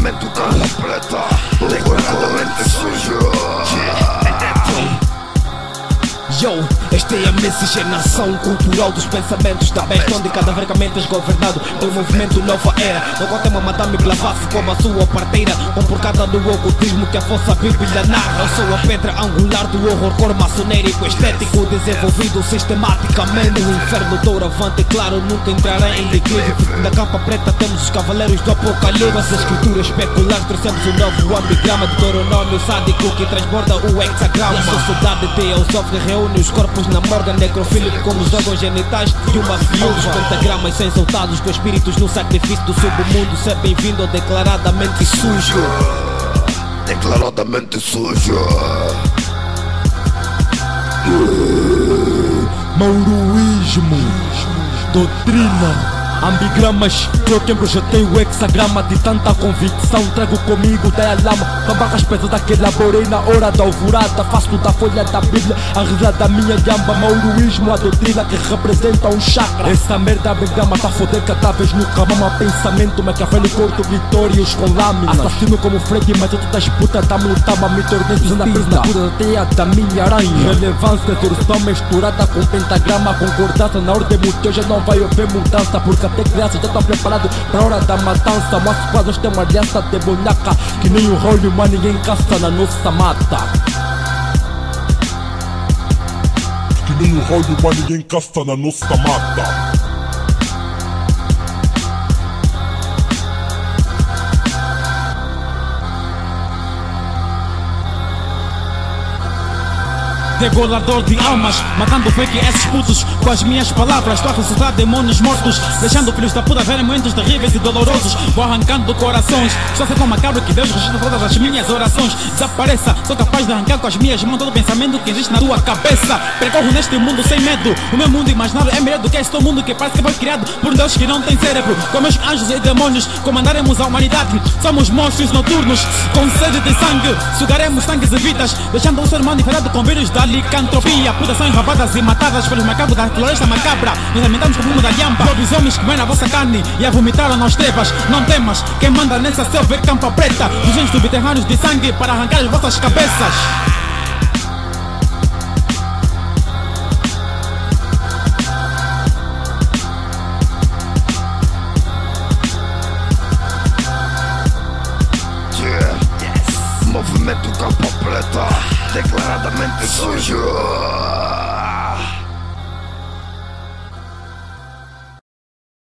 movimento completa Declaradamente sujo Yo, é a miscigenação cultural dos pensamentos da besta Onde cada vergamento és governado pelo movimento nova era. No qual tem uma madame face como a sua parteira Com por causa do ocultismo que a vossa bíblia narra. Eu sou a pedra angular do horror cor maçonérico Estético desenvolvido sistematicamente. O inferno douravante claro nunca entrará em declínio Na capa preta temos os cavaleiros do apocalipse. As escrituras especulares trouxemos um novo ambigrama De Deuteronômio sádico que transborda o hexagrama. A sociedade teosófica reúne os corpos na morga necrofílico como os órgãos genitais de uma viúva pentagramas são soltados com espíritos no sacrifício do submundo. Ser bem-vindo declaradamente sujo. Declaradamente sujo. Mauruísmo, doutrina, ambigramas. Eu quem projetei o hexagrama de tanta convicção. Trago comigo da lama, com barras pesadas que elaborei na hora da alvorada. Faço da folha da Bíblia a regra da minha gamba. Mauruísmo, a doutrina que representa um chakra. Essa merda ambigrama tá foder cada vez no camama. Pensamento, Maquiavelli, corto vitórios com lâminas. Assassino como Freddy, mas eu das putas da multama. Me tornei na presa pura da teia da minha aranha. Relevância, torção misturada com pentagrama. Concordância na ordem mundial já não vai haver mudança. Porque até crianças já estão preparados pra hora da matança. Mas quase tem uma aliança demoníaca. Que nem o Holy Man, ninguém caça na nossa mata. Que nem o Holy Man, ninguém caça na nossa mata Devorador de almas, matando fake esses putos. Com as minhas palavras, estou a ressuscitar demônios mortos. Deixando filhos da puta verem momentos terríveis e dolorosos. Vou arrancando corações. Estou a ser tão macabro que Deus registra todas as minhas orações. Desapareça, sou capaz de arrancar com as minhas mãos Todo o pensamento que existe na tua cabeça. Percorro neste mundo sem medo. O meu mundo imaginário é melhor do que este mundo Que parece que foi criado por um Deus que não tem cérebro. Com meus anjos e demônios comandaremos a humanidade. Somos monstros noturnos com sede de sangue. Sugaremos sangues e vidas Deixando o ser humano infectado com vírus da licantropia Putas são enravadas e matadas pelos macabros da floresta macabra. Nos alimentamos com o rumo da lhamba Lobisomens que comem a vossa carne e a vomitaram nas trevas. Não temas, quem manda nessa selva é campa preta. Dos subterrâneos de sangue para arrancar as vossas cabeças. Yeah. Movimento capa preta Declaradamente sujo